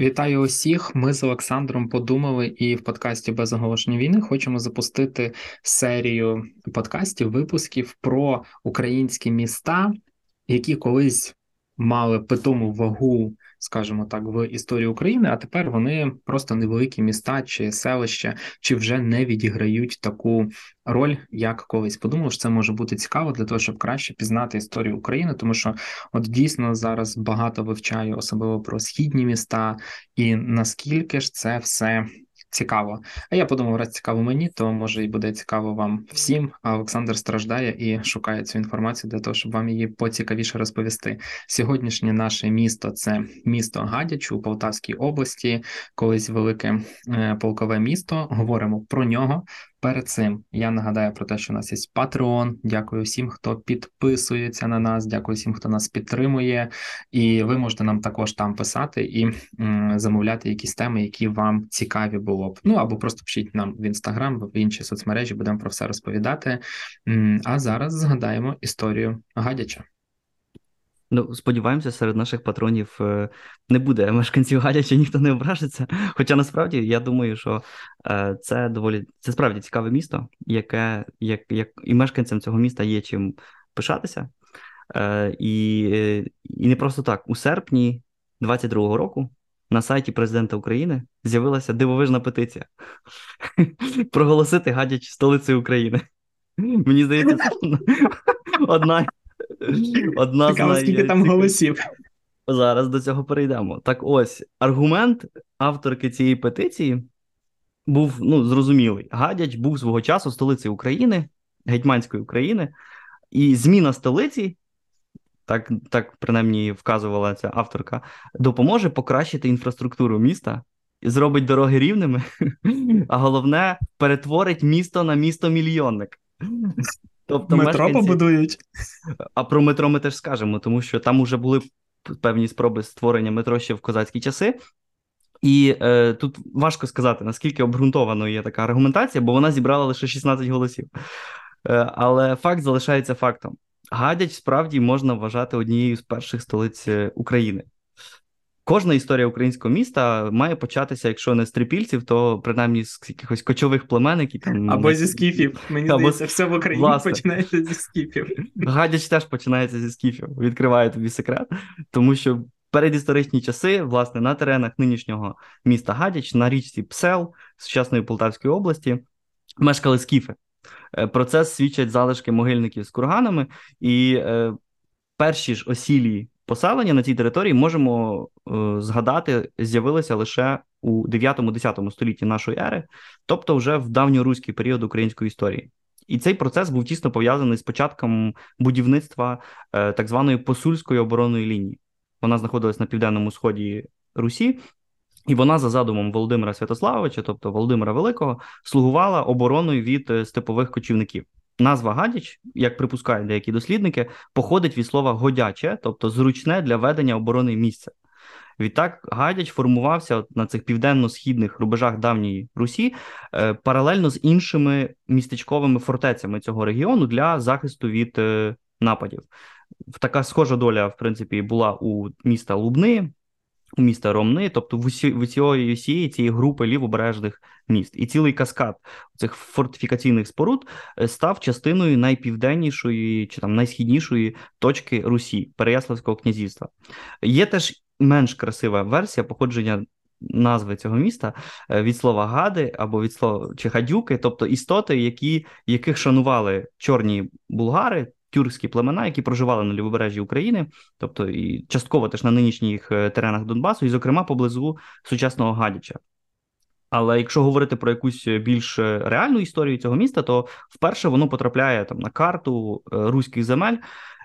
Вітаю усіх. Ми з Олександром подумали і в подкасті без оголошення війни хочемо запустити серію подкастів, випусків про українські міста, які колись мали питому вагу, скажімо так, в історії України, а тепер вони просто невеликі міста чи селища, чи вже не відіграють таку роль, як колись. Подумав, що це може бути цікаво для того, щоб краще пізнати історію України, тому що от дійсно зараз багато вивчаю, особливо про східні міста, і наскільки ж це все цікаво. А я подумав, раз цікаво мені, то може і буде цікаво вам всім. А Олександр страждає і шукає цю інформацію для того, щоб вам її поцікавіше розповісти. Сьогоднішнє наше місто це місто Гадяч у Полтавській області, колись велике е, полкове місто. Говоримо про нього. Перед цим я нагадаю про те, що у нас є Patreon. Дякую всім, хто підписується на нас. Дякую всім, хто нас підтримує. І ви можете нам також там писати і м, замовляти якісь теми, які вам цікаві було б. Ну або просто пишіть нам в інстаграм, в інші соцмережі. Будемо про все розповідати. А зараз згадаємо історію Гадяча. Ну, сподіваємося, серед наших патронів е, не буде мешканців Гадяча, ніхто не ображиться. Хоча насправді я думаю, що е, це доволі це справді цікаве місто, яке як, як і мешканцям цього міста є чим пишатися. Е, І і не просто так. У серпні 22-го року на сайті президента України з'явилася дивовижна петиція проголосити Гадяч столицею України. Мені здається, це одна Одна Цікаво, з скільки там голосів. Зараз до цього перейдемо. Так ось аргумент авторки цієї петиції був ну, зрозумілий. Гадяч був свого часу столицею України, Гетьманської України, і зміна столиці, так так принаймні вказувала ця авторка, допоможе покращити інфраструктуру міста, зробить дороги рівними, а головне перетворить місто на місто мільйонник. Тобто Метро мешканці... побудують. А про метро ми теж скажемо, тому що там вже були певні спроби створення метро ще в козацькі часи. І е, тут важко сказати, наскільки обґрунтованою є така аргументація, бо вона зібрала лише 16 голосів. Е, Але факт залишається фактом. Гадяч справді можна вважати однією з перших столиць е, України. Кожна історія українського міста має початися, якщо не з трипільців, то принаймні з якихось кочових племен, які там або зі скіфів. Мені або... здається, все в Україні Власне. починається зі скіфів. Гадяч теж починається зі скіфів. Відкриваю тобі секрет, тому що передісторичні часи, власне, на теренах нинішнього міста Гадяч, на річці Псел сучасної Полтавської області, мешкали скіфи. Е, про це свідчать залишки могильників з курганами, і е, перші ж осілі поселення на цій території можемо е, згадати, з'явилися лише у 9-10 столітті нашої ери, тобто вже в давньоруський період української історії. І цей процес був тісно пов'язаний з початком будівництва е, так званої посульської оборонної лінії. Вона знаходилась на південному сході Русі, і вона, за задумом Володимира Святославовича, тобто Володимира Великого, слугувала обороною від е, степових кочівників. Назва гадяч, як припускають деякі дослідники, походить від слова годяче, тобто зручне для ведення оборони місця. Відтак гадяч формувався на цих південно-східних рубежах давньої Русі е, паралельно з іншими містечковими фортецями цього регіону для захисту від е, нападів. Така схожа доля, в принципі, була у міста Лубни, міста Ромни, тобто в усі в усієї цієї групи лівобережних міст, і цілий каскад цих фортифікаційних споруд е, став частиною найпівденнішої чи там найсхіднішої точки Русі Переяславського князівства. Є теж менш красива версія походження. Назви цього міста е, від слова гади або від слова чи гадюки, тобто істоти, які яких шанували чорні булгари, тюркські племена, які проживали на лівобережжі України, тобто і частково теж на нинішніх е, теренах Донбасу, і, зокрема, поблизу сучасного Гадяча. Але якщо говорити про якусь більш реальну історію цього міста, то вперше воно потрапляє там на карту е, руських земель,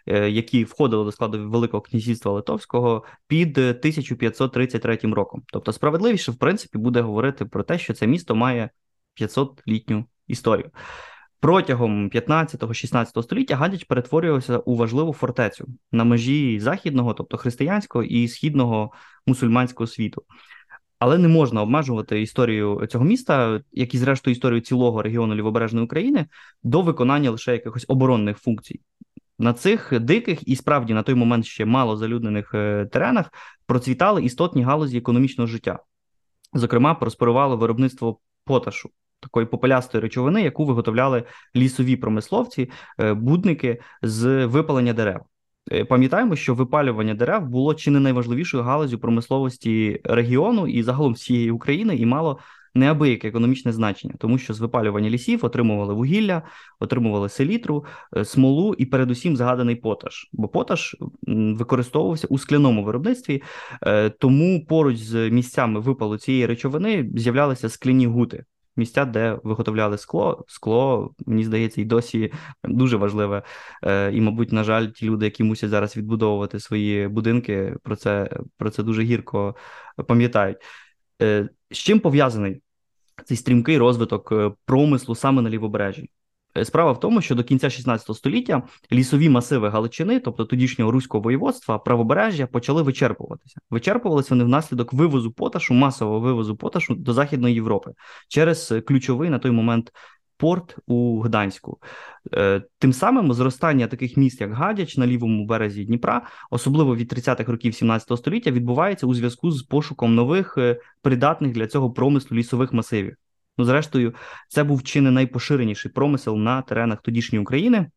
е, які входили до складу Великого князівства Литовського під 1533 роком. Тобто, справедливіше, в принципі, буде говорити про те, що це місто має 500-літню історію. Протягом 15-16 століття Гадяч перетворювався у важливу фортецю на межі західного, тобто християнського і східного мусульманського світу. Але не можна обмежувати історію цього міста, як і зрештою історію цілого регіону Лівобережної України, до виконання лише якихось оборонних функцій. На цих диких і справді на той момент ще мало залюднених е, теренах процвітали істотні галузі економічного життя. Зокрема, просперувало виробництво поташу, такої попелястої речовини, яку виготовляли лісові промисловці, е, будники з випалення дерев. Е, пам'ятаємо, що випалювання дерев було чи не найважливішою галузю промисловості регіону і загалом всієї України, і мало неабияке економічне значення, тому що з випалювання лісів отримували вугілля, отримували селітру, е, смолу і, передусім, згаданий поташ. Бо поташ використовувався у скляному виробництві, тому поруч з місцями випалу цієї речовини з'являлися скляні гути. Місця, де виготовляли скло, скло, мені здається, і досі дуже важливе. Е, і, мабуть, на жаль, ті люди, які мусять зараз відбудовувати свої будинки, про це про це дуже гірко пам'ятають. З чим пов'язаний цей стрімкий розвиток е, промислу саме на лівобережжі. Е, справа в тому, що до кінця 16 століття лісові масиви Галичини, тобто тодішнього руського воєводства, правобережжя, почали вичерпуватися. Вичерпувалися вони внаслідок вивозу поташу, масового вивозу поташу до Західної Європи через ключовий на той момент порт у Гданську. Е, тим самим зростання таких міст, як Гадяч на лівому березі Дніпра, особливо від 30-х років 17 століття, відбувається у зв'язку з пошуком нових е, придатних для цього промислу лісових масивів. Ну, зрештою, це був чи не найпоширеніший промисел на теренах тодішньої України.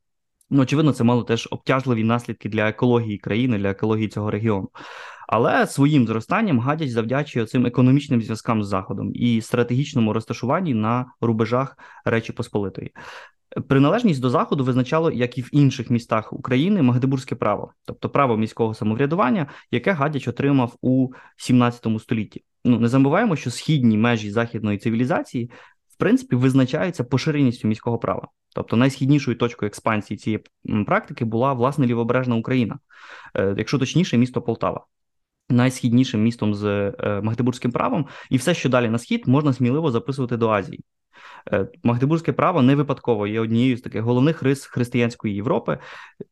Ну, очевидно, це мало теж обтяжливі наслідки для екології країни, для екології цього регіону. Але своїм зростанням гадяч завдячує цим економічним зв'язкам з Заходом і стратегічному розташуванні на рубежах Речі Посполитої. Приналежність до заходу визначало, як і в інших містах України, Магдебурзьке право, тобто право міського самоврядування, яке Гадяч отримав у 17 столітті. Ну не забуваємо, що східні межі західної цивілізації в принципі визначаються поширеністю міського права. Тобто найсхіднішою точкою експансії цієї практики була власне лівобережна Україна, е, якщо точніше, місто Полтава найсхіднішим містом з е, Магдебурзьким правом, і все, що далі на схід, можна сміливо записувати до Азії. Е, Магдебурзьке право не випадково є однією з таких головних рис християнської Європи,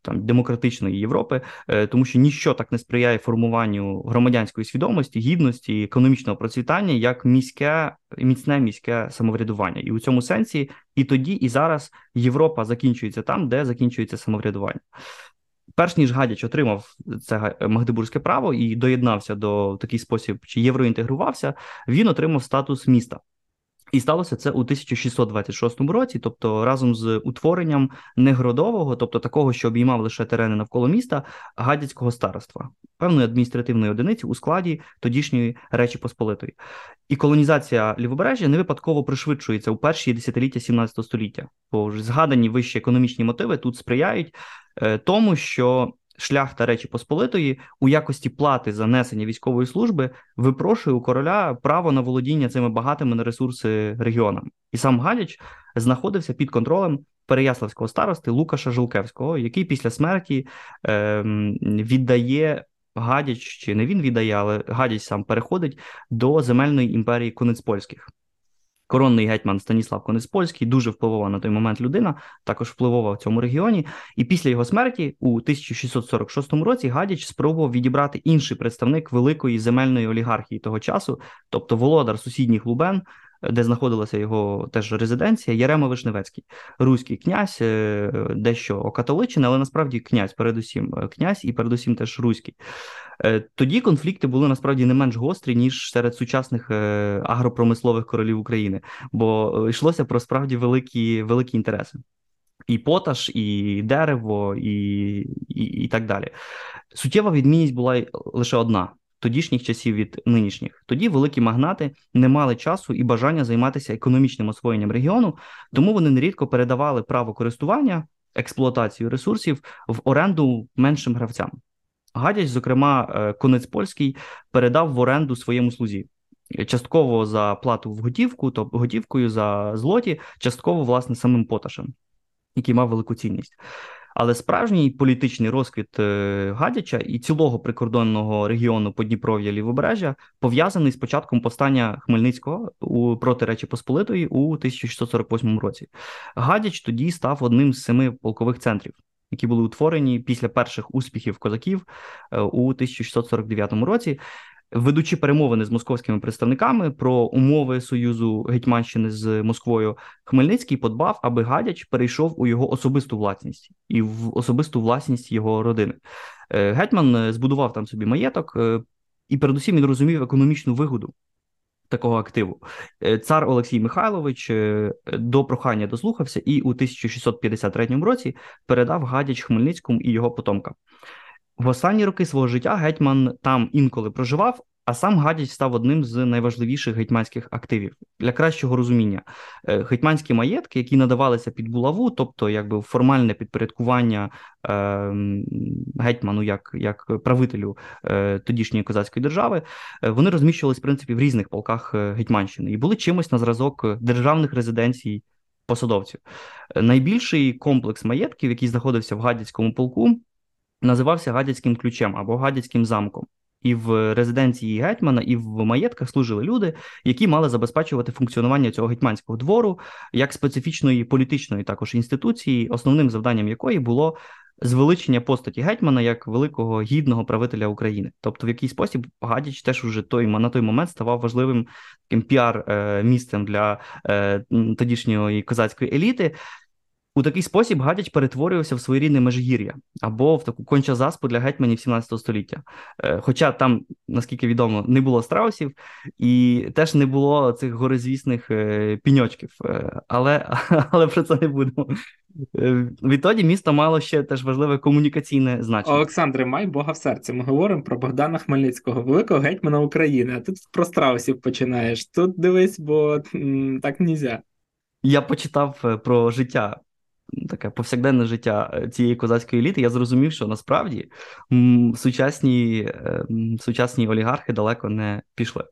там демократичної Європи, е, тому що ніщо так не сприяє формуванню громадянської свідомості, гідності, економічного процвітання, як міське міцне міське самоврядування, і у цьому сенсі і тоді, і зараз Європа закінчується там, де закінчується самоврядування. Перш ніж Гадяч отримав це Магдебурзьке право і доєднався до такий спосіб, чи євроінтегрувався, він отримав статус міста. І сталося це у 1626 році, тобто разом з утворенням негродового, тобто такого, що обіймав лише терени навколо міста, гадяцького староства, певної адміністративної одиниці у складі тодішньої Речі Посполитої. І колонізація лівобережжя не випадково пришвидшується у перші десятиліття 17 століття, бо ж згадані вищі економічні мотиви тут сприяють е, тому, що шляхта Речі Посполитої у якості плати за несення військової служби випрошує у короля право на володіння цими багатими на ресурси регіонами. І сам Галіч знаходився під контролем Переяславського старости Лукаша Жулкевського, який після смерті е, віддає. Гадяч чи не він віддає, але Гадяч сам переходить до земельної імперії Конецпольських. Коронний гетьман Станіслав Конеспольський, дуже впливова на той момент людина, також впливова в цьому регіоні. І після його смерті у 1646 році Гадяч спробував відібрати інший представник великої земельної олігархії того часу, тобто володар сусідніх Лубен, де знаходилася його теж резиденція, Ярема Вишневецький, руський князь, е, дещо окатоличений, але насправді князь, передусім е, князь і передусім теж руський. Е, тоді конфлікти були насправді не менш гострі, ніж серед сучасних агропромислових королів України, бо йшлося про справді великі, великі інтереси. І поташ, і дерево, і, і, і так далі. Суттєва відмінність була лише одна тодішніх часів від нинішніх. Тоді великі магнати не мали часу і бажання займатися економічним освоєнням регіону, тому вони нерідко передавали право користування експлуатацію ресурсів в оренду меншим гравцям. Гадяч, зокрема, е, конець польський, передав в оренду своєму слузі. Частково за плату в готівку, тобто готівкою за злоті, частково, власне, самим поташем, який мав велику цінність. Але справжній політичний розквіт е, Гадяча і цілого прикордонного регіону Подніпров'я Лівобережжя пов'язаний з початком повстання Хмельницького у проти Речі Посполитої у 1648 році. Гадяч тоді став одним з семи полкових центрів. Які були утворені після перших успіхів козаків е, у 1649 році, Ведучи перемовини з московськими представниками про умови союзу Гетьманщини з Москвою, Хмельницький подбав, аби Гадяч перейшов у його особисту власність і в особисту власність його родини. Е, Гетьман збудував там собі маєток, е, і передусім він розумів економічну вигоду такого активу. Е, цар Олексій Михайлович до прохання дослухався і у 1653 році передав Гадяч Хмельницькому і його потомкам. В останні роки свого життя гетьман там інколи проживав, а сам Гадяч став одним з найважливіших гетьманських активів для кращого розуміння. Е, гетьманські маєтки, які надавалися під булаву, тобто якби формальне підпорядкування е, гетьману як як правителю е, тодішньої козацької держави, е, вони розміщувалися в принципі в різних полках е, Гетьманщини і були чимось на зразок державних резиденцій посадовців. Найбільший комплекс маєтків, який знаходився в Гадяцькому полку називався Гадяцьким ключем або Гадяцьким замком. І в резиденції гетьмана, і в маєтках служили люди, які мали забезпечувати функціонування цього гетьманського двору як специфічної політичної також інституції, основним завданням якої було звеличення постаті гетьмана як великого гідного правителя України. Тобто, в який спосіб Гадяч теж уже той на той момент ставав важливим таким піар е, місцем для е, тодішньої козацької еліти. У такий спосіб Гадяч перетворювався в своєрідне Межигір'я або в таку Кончу-Заспу для гетьманів 17 століття. Е, хоча там, наскільки відомо, не було страусів і теж не було цих горизвісних е, піньочків, е, але але про це не будемо. Відтоді місто мало ще теж важливе комунікаційне значення. Олександре, май Бога в серці. Ми говоримо про Богдана Хмельницького, великого гетьмана України. А тут про страусів починаєш. Тут дивись, бо так нельзя. Я почитав про життя таке повсякденне життя е, цієї козацької еліти, я зрозумів, що насправді сучасні е, сучасні олігархи далеко не пішли.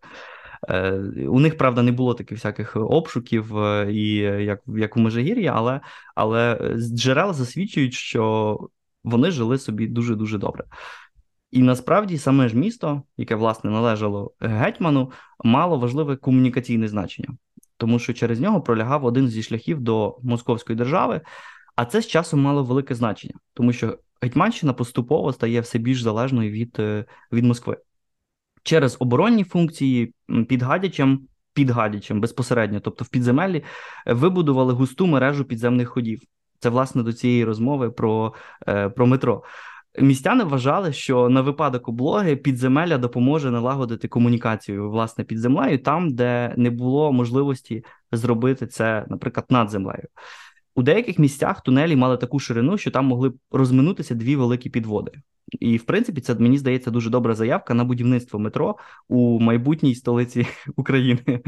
Е, у них, правда, не було таких всяких обшуків, і як як у Межигір'ї, але але джерела засвідчують, що вони жили собі дуже дуже добре. І насправді саме ж місто, яке власне належало гетьману, мало важливе комунікаційне значення тому що через нього пролягав один зі шляхів до московської держави, а це з часом мало велике значення, тому що Гетьманщина поступово стає все більш залежною від, е, від Москви. Через оборонні функції під Гадячем, під Гадячем безпосередньо, тобто в підземеллі, вибудували густу мережу підземних ходів. Це власне до цієї розмови про, е, про метро. Містяни вважали, що на випадок облоги підземелля допоможе налагодити комунікацію власне під землею, там, де не було можливості зробити це, наприклад, над землею. У деяких місцях тунелі мали таку ширину, що там могли розминутися дві великі підводи. І, в принципі, це мені здається дуже добра заявка на будівництво метро у майбутній столиці України.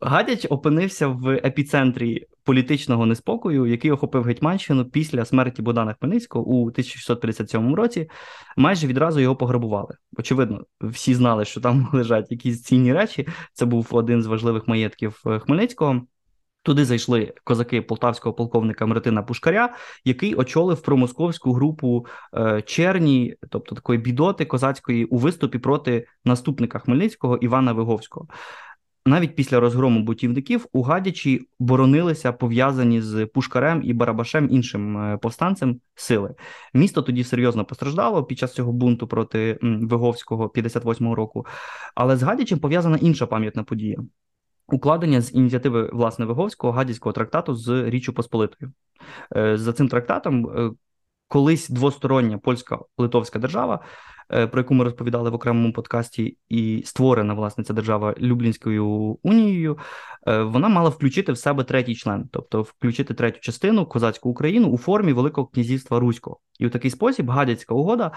Гадяч опинився в епіцентрі політичного неспокою, який охопив Гетьманщину після смерті Богдана Хмельницького у 1657 році. Майже відразу його пограбували. Очевидно, всі знали, що там лежать якісь цінні речі. Це був один з важливих маєтків е, Хмельницького. Туди зайшли козаки полтавського полковника Мартина Пушкаря, який очолив промосковську групу е, черні, тобто такої бідоти козацької, у виступі проти наступника Хмельницького Івана Виговського. Навіть після розгрому бутівників у Гадячі боронилися пов'язані з Пушкарем і Барабашем іншим е, повстанцем сили. Місто тоді серйозно постраждало під час цього бунту проти Виговського 58-го року. Але з Гадячем пов'язана інша пам'ятна подія укладення з ініціативи власне Виговського гадяцького трактату з Річчю Посполитою. Е, за цим трактатом е, колись двостороння польська литовська держава, е, про яку ми розповідали в окремому подкасті, і створена власне ця держава Люблінською унією, вона мала включити в себе третій член, тобто включити третю частину козацьку Україну у формі Великого князівства Руського. І у такий спосіб гадяцька угода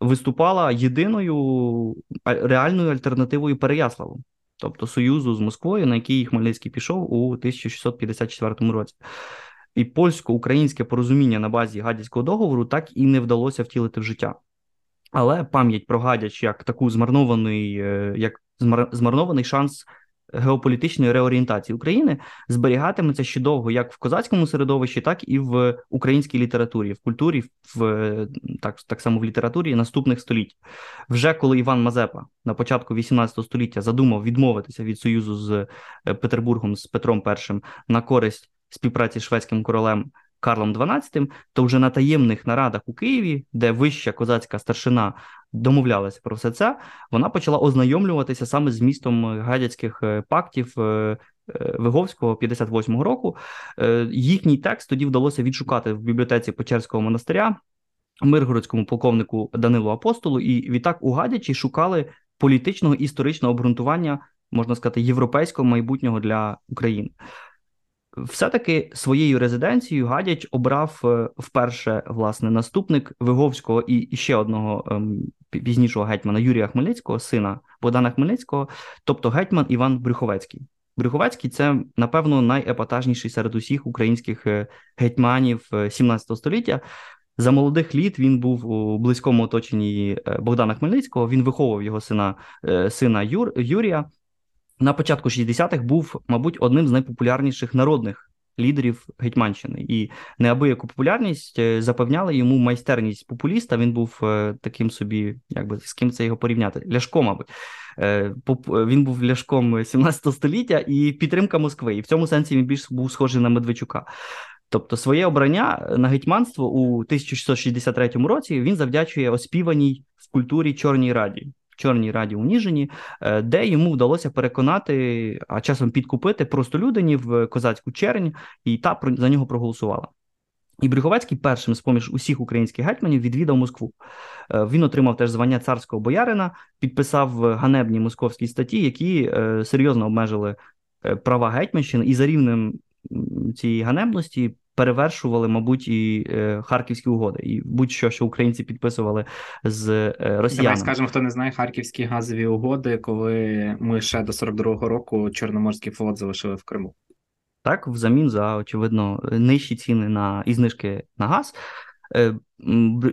виступала єдиною реальною альтернативою Переяславу тобто Союзу з Москвою, на який Хмельницький пішов у 1654 році. І польсько-українське порозуміння на базі гадяцького договору так і не вдалося втілити в життя. Але пам'ять про гадяч як таку змарнований, е, як змарнований шанс геополітичної реорієнтації України зберігатиметься ще довго, як в козацькому середовищі, так і в українській літературі, в культурі, в так так само в літературі наступних століть. Вже коли Іван Мазепа на початку 18 століття задумав відмовитися від союзу з е, Петербургом з Петром І на користь співпраці з шведським королем Карлом XII, то вже на таємних нарадах у Києві, де вища козацька старшина домовлялася про все це, вона почала ознайомлюватися саме з містом гадяцьких пактів Виговського 58-го року. Їхній текст тоді вдалося відшукати в бібліотеці Печерського монастиря. Миргородському полковнику Данилу Апостолу, і відтак у Гадячі шукали політичного історичного обґрунтування, можна сказати, європейського майбутнього для України. Все-таки своєю резиденцією Гадяч обрав е, вперше власне наступник Виговського і ще одного ем, пізнішого гетьмана Юрія Хмельницького, сина Богдана Хмельницького, тобто гетьман Іван Брюховецький. Брюховецький це, напевно, найепатажніший серед усіх українських е, гетьманів 17 е, століття. За молодих літ він був у близькому оточенні Богдана Хмельницького. Він виховував його сина сина Юр, Юрія. На початку 60-х був, мабуть, одним з найпопулярніших народних лідерів Гетьманщини. І неабияку популярність е, запевняла йому майстерність популіста. Він був таким собі, як би з ким це його порівняти? Ляшко, мабуть. Він був ляшком 17 століття і підтримка Москви. І в цьому сенсі він більш був схожий на Медведчука. Тобто своє обрання на гетьманство у 1663 році він завдячує оспіваній в культурі Чорній Раді. Чорній раді у Ніжині, е, де йому вдалося переконати, а часом підкупити простолюдинів козацьку чернь, і та за нього проголосувала. І Брюховецький першим з поміж усіх українських гетьманів відвідав Москву. Е, він отримав теж звання царського боярина, підписав ганебні московські статті, які е, серйозно обмежили права Гетьманщини, і за рівнем цієї ганебності перевершували, мабуть, і е, харківські угоди, і будь-що, що українці підписували з е, росіянами. Давай скажемо, хто не знає харківські газові угоди, коли ми ще до 42-го року Чорноморський флот залишили в Криму. Так, взамін за очевидно нижчі ціни на і знижки на газ. Е,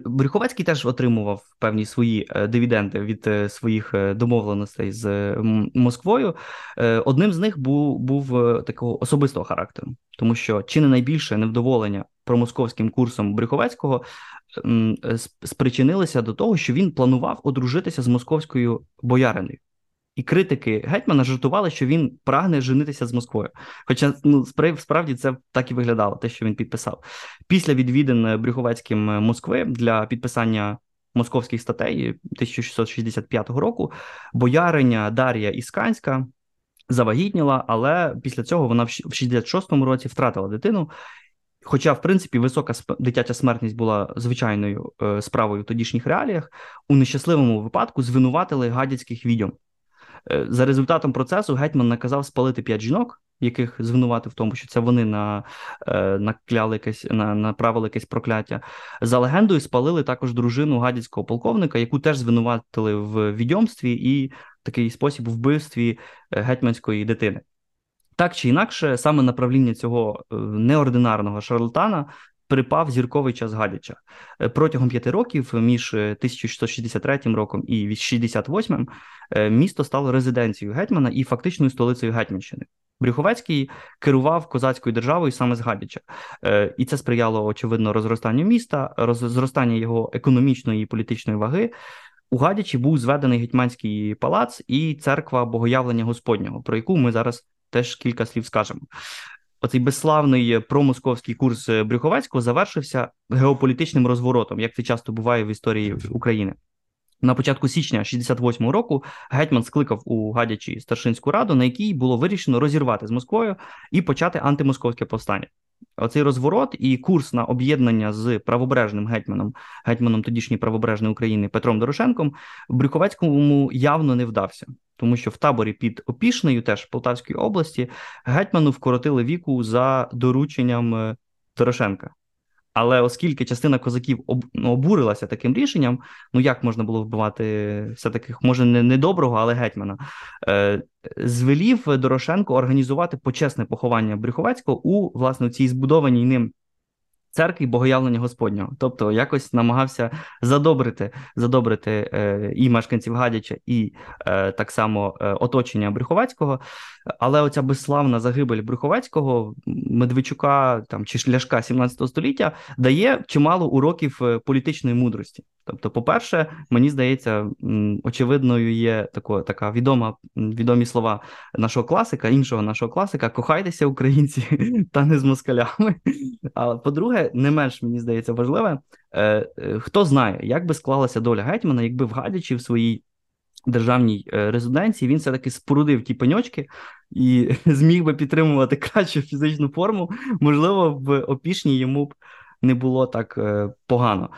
Брюховецький теж отримував певні свої е, дивіденди від е, своїх домовленостей з Москвою. Одним з них був був такого особистого характеру, тому що чи не найбільше невдоволення промосковським курсом Брюховецького спричинилися до того, що він планував одружитися з московською бояриною. І критики гетьмана жартували, що він прагне женитися з Москвою. Хоча ну справді це так і виглядало, те, що він підписав. Після відвідин Брюховецьким Москви для підписання московських статей 1665 року бояриня Дар'я Ісканська завагітніла, але після цього вона в 66-му році втратила дитину. Хоча, в принципі, висока дитяча смертність була звичайною е, справою в тодішніх реаліях, у нещасливому випадку звинуватили гадяцьких відьом. Е, за результатом процесу гетьман наказав спалити п'ять жінок, яких звинуватив в тому, що це вони на, е, накляли якесь, на, направили якесь прокляття. За легендою спалили також дружину гадяцького полковника, яку теж звинуватили в відьомстві і такий спосіб вбивстві е, гетьманської дитини. Так чи інакше, саме направління цього неординарного шарлатана припав зірковий час Гадяча. Е, протягом п'яти років, між 1663 е, роком і 68 е, місто стало резиденцією гетьмана і фактичною столицею Гетьманщини. Брюховецький керував козацькою державою саме з Гадяча, і це сприяло очевидно розростанню міста, зростанню його економічної і політичної ваги. У Гадячі був зведений гетьманський палац і церква богоявлення Господнього, про яку ми зараз теж кілька слів скажемо оцей безславний промосковський курс е, Брюховецького завершився геополітичним розворотом, як це часто буває в історії України. На початку січня 68-го року гетьман скликав у гадячі старшинську раду, на якій було вирішено розірвати з Москвою і почати антимосковське повстання. Оцей розворот і курс на об'єднання з правобережним гетьманом, гетьманом тодішньої правобережної України Петром Дорошенком, Брюковецькому явно не вдався тому що в таборі під Опішнею, теж Полтавської області, гетьману вкоротили віку за дорученням е, Дорошенка. Але оскільки частина козаків ну, обурилася таким рішенням, ну як можна було вбивати все таки, може, не доброго, але гетьмана, е, звелів Дорошенко організувати почесне поховання Брюховецького у власне цій збудованій ним церкві богоявлення Господнього, тобто якось намагався задобрити задобрити е, і мешканців Гадяча, і е, так само е, оточення Брюховацького. Але оця безславна загибель Брюховацького, Медведчука там чи Шляшка 17 століття дає чимало уроків е, політичної мудрості. Тобто, по-перше, мені здається, очевидною є тако, така відома відомі слова нашого класика, іншого нашого класика: кохайтеся, українці, та не з москалями. А по-друге, не менш мені здається важливе, е, е, хто знає, як би склалася доля гетьмана, якби в Гадячі в своїй державній е, резиденції він все-таки спорудив ті пеньочки і зміг би підтримувати кращу фізичну форму, можливо, в опішні йому б не було так погано.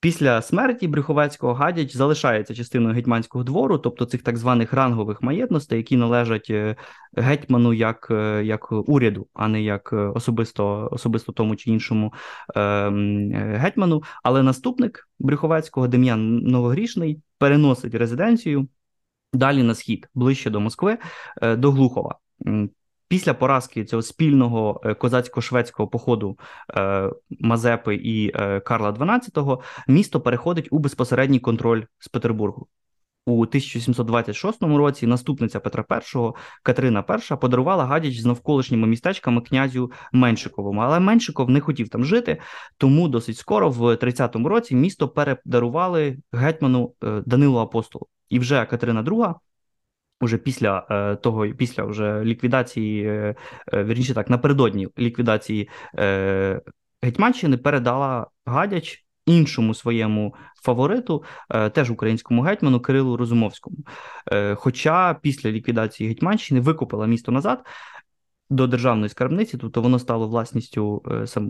Після смерті Брюховецького Гадяч залишається частиною гетьманського двору, тобто цих так званих рангових маєтностей, які належать е, гетьману як е, як уряду, а не як е, особисто особисто тому чи іншому е, гетьману. Але наступник Брюховецького Дем'ян Новогрішний переносить резиденцію далі на схід, ближче до Москви, до Глухова. Після поразки цього спільного е, козацько-шведського походу е, Мазепи і е, Карла XII місто переходить у безпосередній контроль з Петербургу. У 1726 році наступниця Петра І Катерина І подарувала гадяч з навколишніми містечками князю Меншиковому. Але Меншиков не хотів там жити, тому досить скоро, в 30-му році, місто передарували гетьману Данилу Апостолу. І вже Катерина II Уже після е, того, після вже ліквідації, е, е, вірніше так, напередодні ліквідації Гетьманщини передала Гадяч іншому своєму фавориту, теж українському гетьману Кирилу Розумовському. Хоча після ліквідації Гетьманщини викупила місто назад до державної скарбниці, тобто воно стало власністю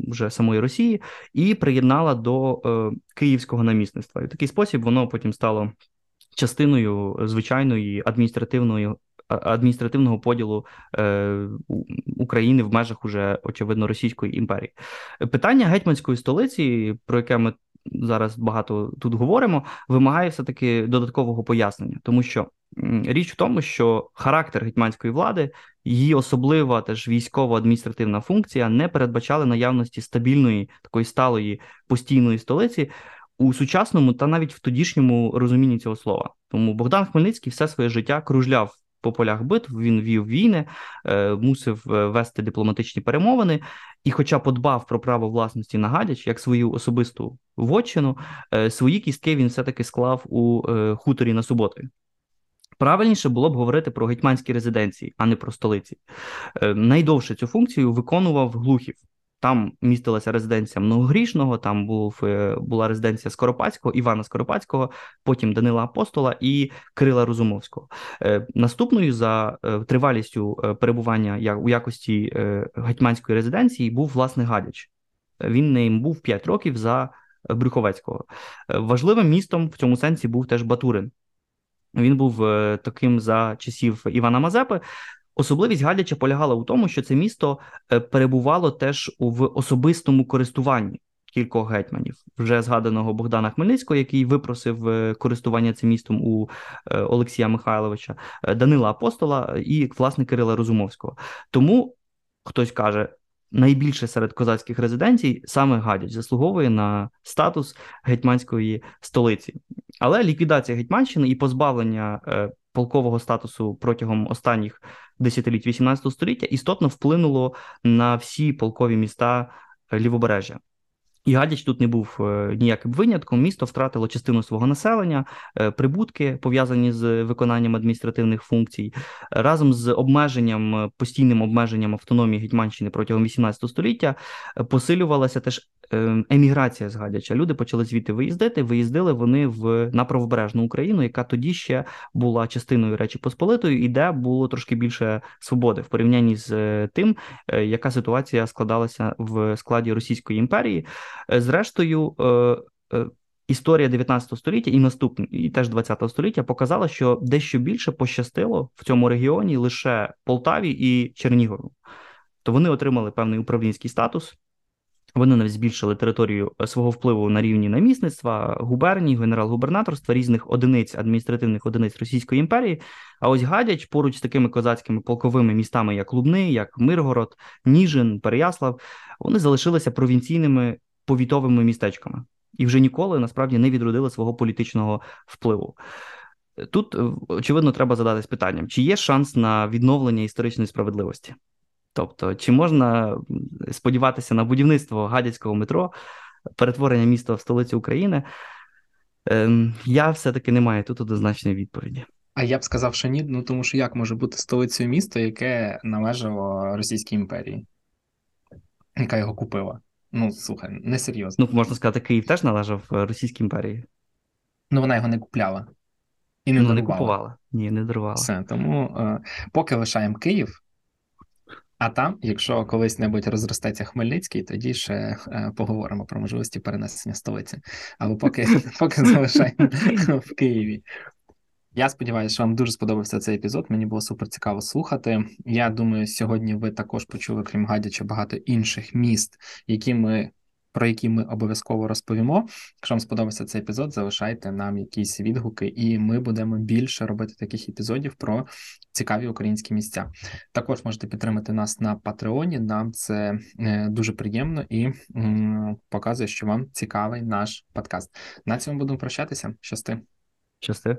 вже самої Росії, і приєднала до Київського намісництва. І в такий спосіб воно потім стало частиною звичайної адміністративної адміністративного поділу е, України в межах уже очевидно Російської імперії. Питання гетьманської столиці, про яке ми зараз багато тут говоримо, вимагає все таки додаткового пояснення, тому що річ в тому, що характер гетьманської влади, її особлива теж військово-адміністративна функція не передбачали наявності стабільної такої сталої постійної столиці у сучасному та навіть в тодішньому розумінні цього слова. Тому Богдан Хмельницький все своє життя кружляв по полях битв, він вів війни, е, мусив е, вести дипломатичні перемовини, і, хоча подбав про право власності на гадяч як свою особисту вотчину, е, свої кістки він все-таки склав у хуторі на суботи. Правильніше було б говорити про гетьманські резиденції, а не про столиці. Найдовше цю функцію виконував Глухів. Там містилася резиденція Многогрішного, там був е, була резиденція Скоропадського, Івана Скоропадського, потім Данила Апостола і Кирила Розумовського. Е, наступною за е, тривалістю перебування у якості гетьманської резиденції був власне Гадяч. Він ним був 5 років за Брюховецького. Важливим містом в цьому сенсі був теж Батурин. Він був таким за часів Івана Мазепи. Особливість Гадяча полягала у тому, що це місто е, перебувало теж в особистому користуванні кількох гетьманів, вже згаданого Богдана Хмельницького, який випросив е, користування цим містом у е, Олексія Михайловича, Данила Апостола і власне Кирила Розумовського. Тому хтось каже. Найбільше серед козацьких резиденцій саме Гадяч заслуговує на статус гетьманської столиці, але ліквідація Гетьманщини і позбавлення полкового статусу протягом останніх десятиліть 18 століття істотно вплинуло на всі полкові міста лівобережжя. І Гадяч тут не був е, ніяким винятком. Місто втратило частину свого населення, е, прибутки пов'язані з виконанням адміністративних функцій, разом з обмеженням, постійним обмеженням автономії Гетьманщини протягом 18 століття посилювалася теж Ем, еміграція з Гадяча. Люди почали звідти виїздити. Виїздили вони в на правобережну Україну, яка тоді ще була частиною Речі Посполитої, і де було трошки більше свободи в порівнянні з е, тим, е, яка ситуація складалася в складі Російської імперії. Е, зрештою. Історія 19 століття і наступні, і теж 20 століття показала, що дещо більше пощастило в цьому регіоні лише Полтаві і Чернігову. То вони отримали певний управлінський статус, вони навіть збільшили територію е, свого впливу на рівні намісництва, губерній, генерал-губернаторства, різних одиниць адміністративних одиниць Російської імперії. А ось Гадяч поруч з такими козацькими полковими містами, як Лубни, як Миргород, Ніжин, Переяслав, вони залишилися провінційними повітовими містечками і вже ніколи насправді не відродили свого політичного впливу. Тут е, очевидно треба задатись питанням: чи є шанс на відновлення історичної справедливості? Тобто, чи можна сподіватися на будівництво гадяцького метро, перетворення міста в столицю України? Ем, Я все-таки не маю тут однозначної відповіді. А я б сказав, що ні, ну тому що як може бути столицею міста, яке належало Російській імперії, яка його купила? Ну, слухай, несерйозно. Ну, можна сказати, Київ теж належав е, Російській імперії. Ну, вона його не купляла і не ну, не купувала. Ні, не дарувала. Все, тому е, поки лишаємо Київ, а там, якщо колись-небудь розростеться Хмельницький, тоді ще е, поговоримо про можливості перенесення столиці. Але поки, поки залишаємо в Києві. Я сподіваюся, що вам дуже сподобався цей епізод. Мені було супер цікаво слухати. Я думаю, сьогодні ви також почули, крім Гадяча, багато інших міст, які ми. Про які ми обов'язково розповімо. Якщо вам сподобався цей епізод, залишайте нам якісь відгуки, і ми будемо більше робити таких епізодів про цікаві українські місця. Також можете підтримати нас на Патреоні. Нам це е, дуже приємно і показує, що вам цікавий наш подкаст. На цьому будемо прощатися. Щасти. Щасти.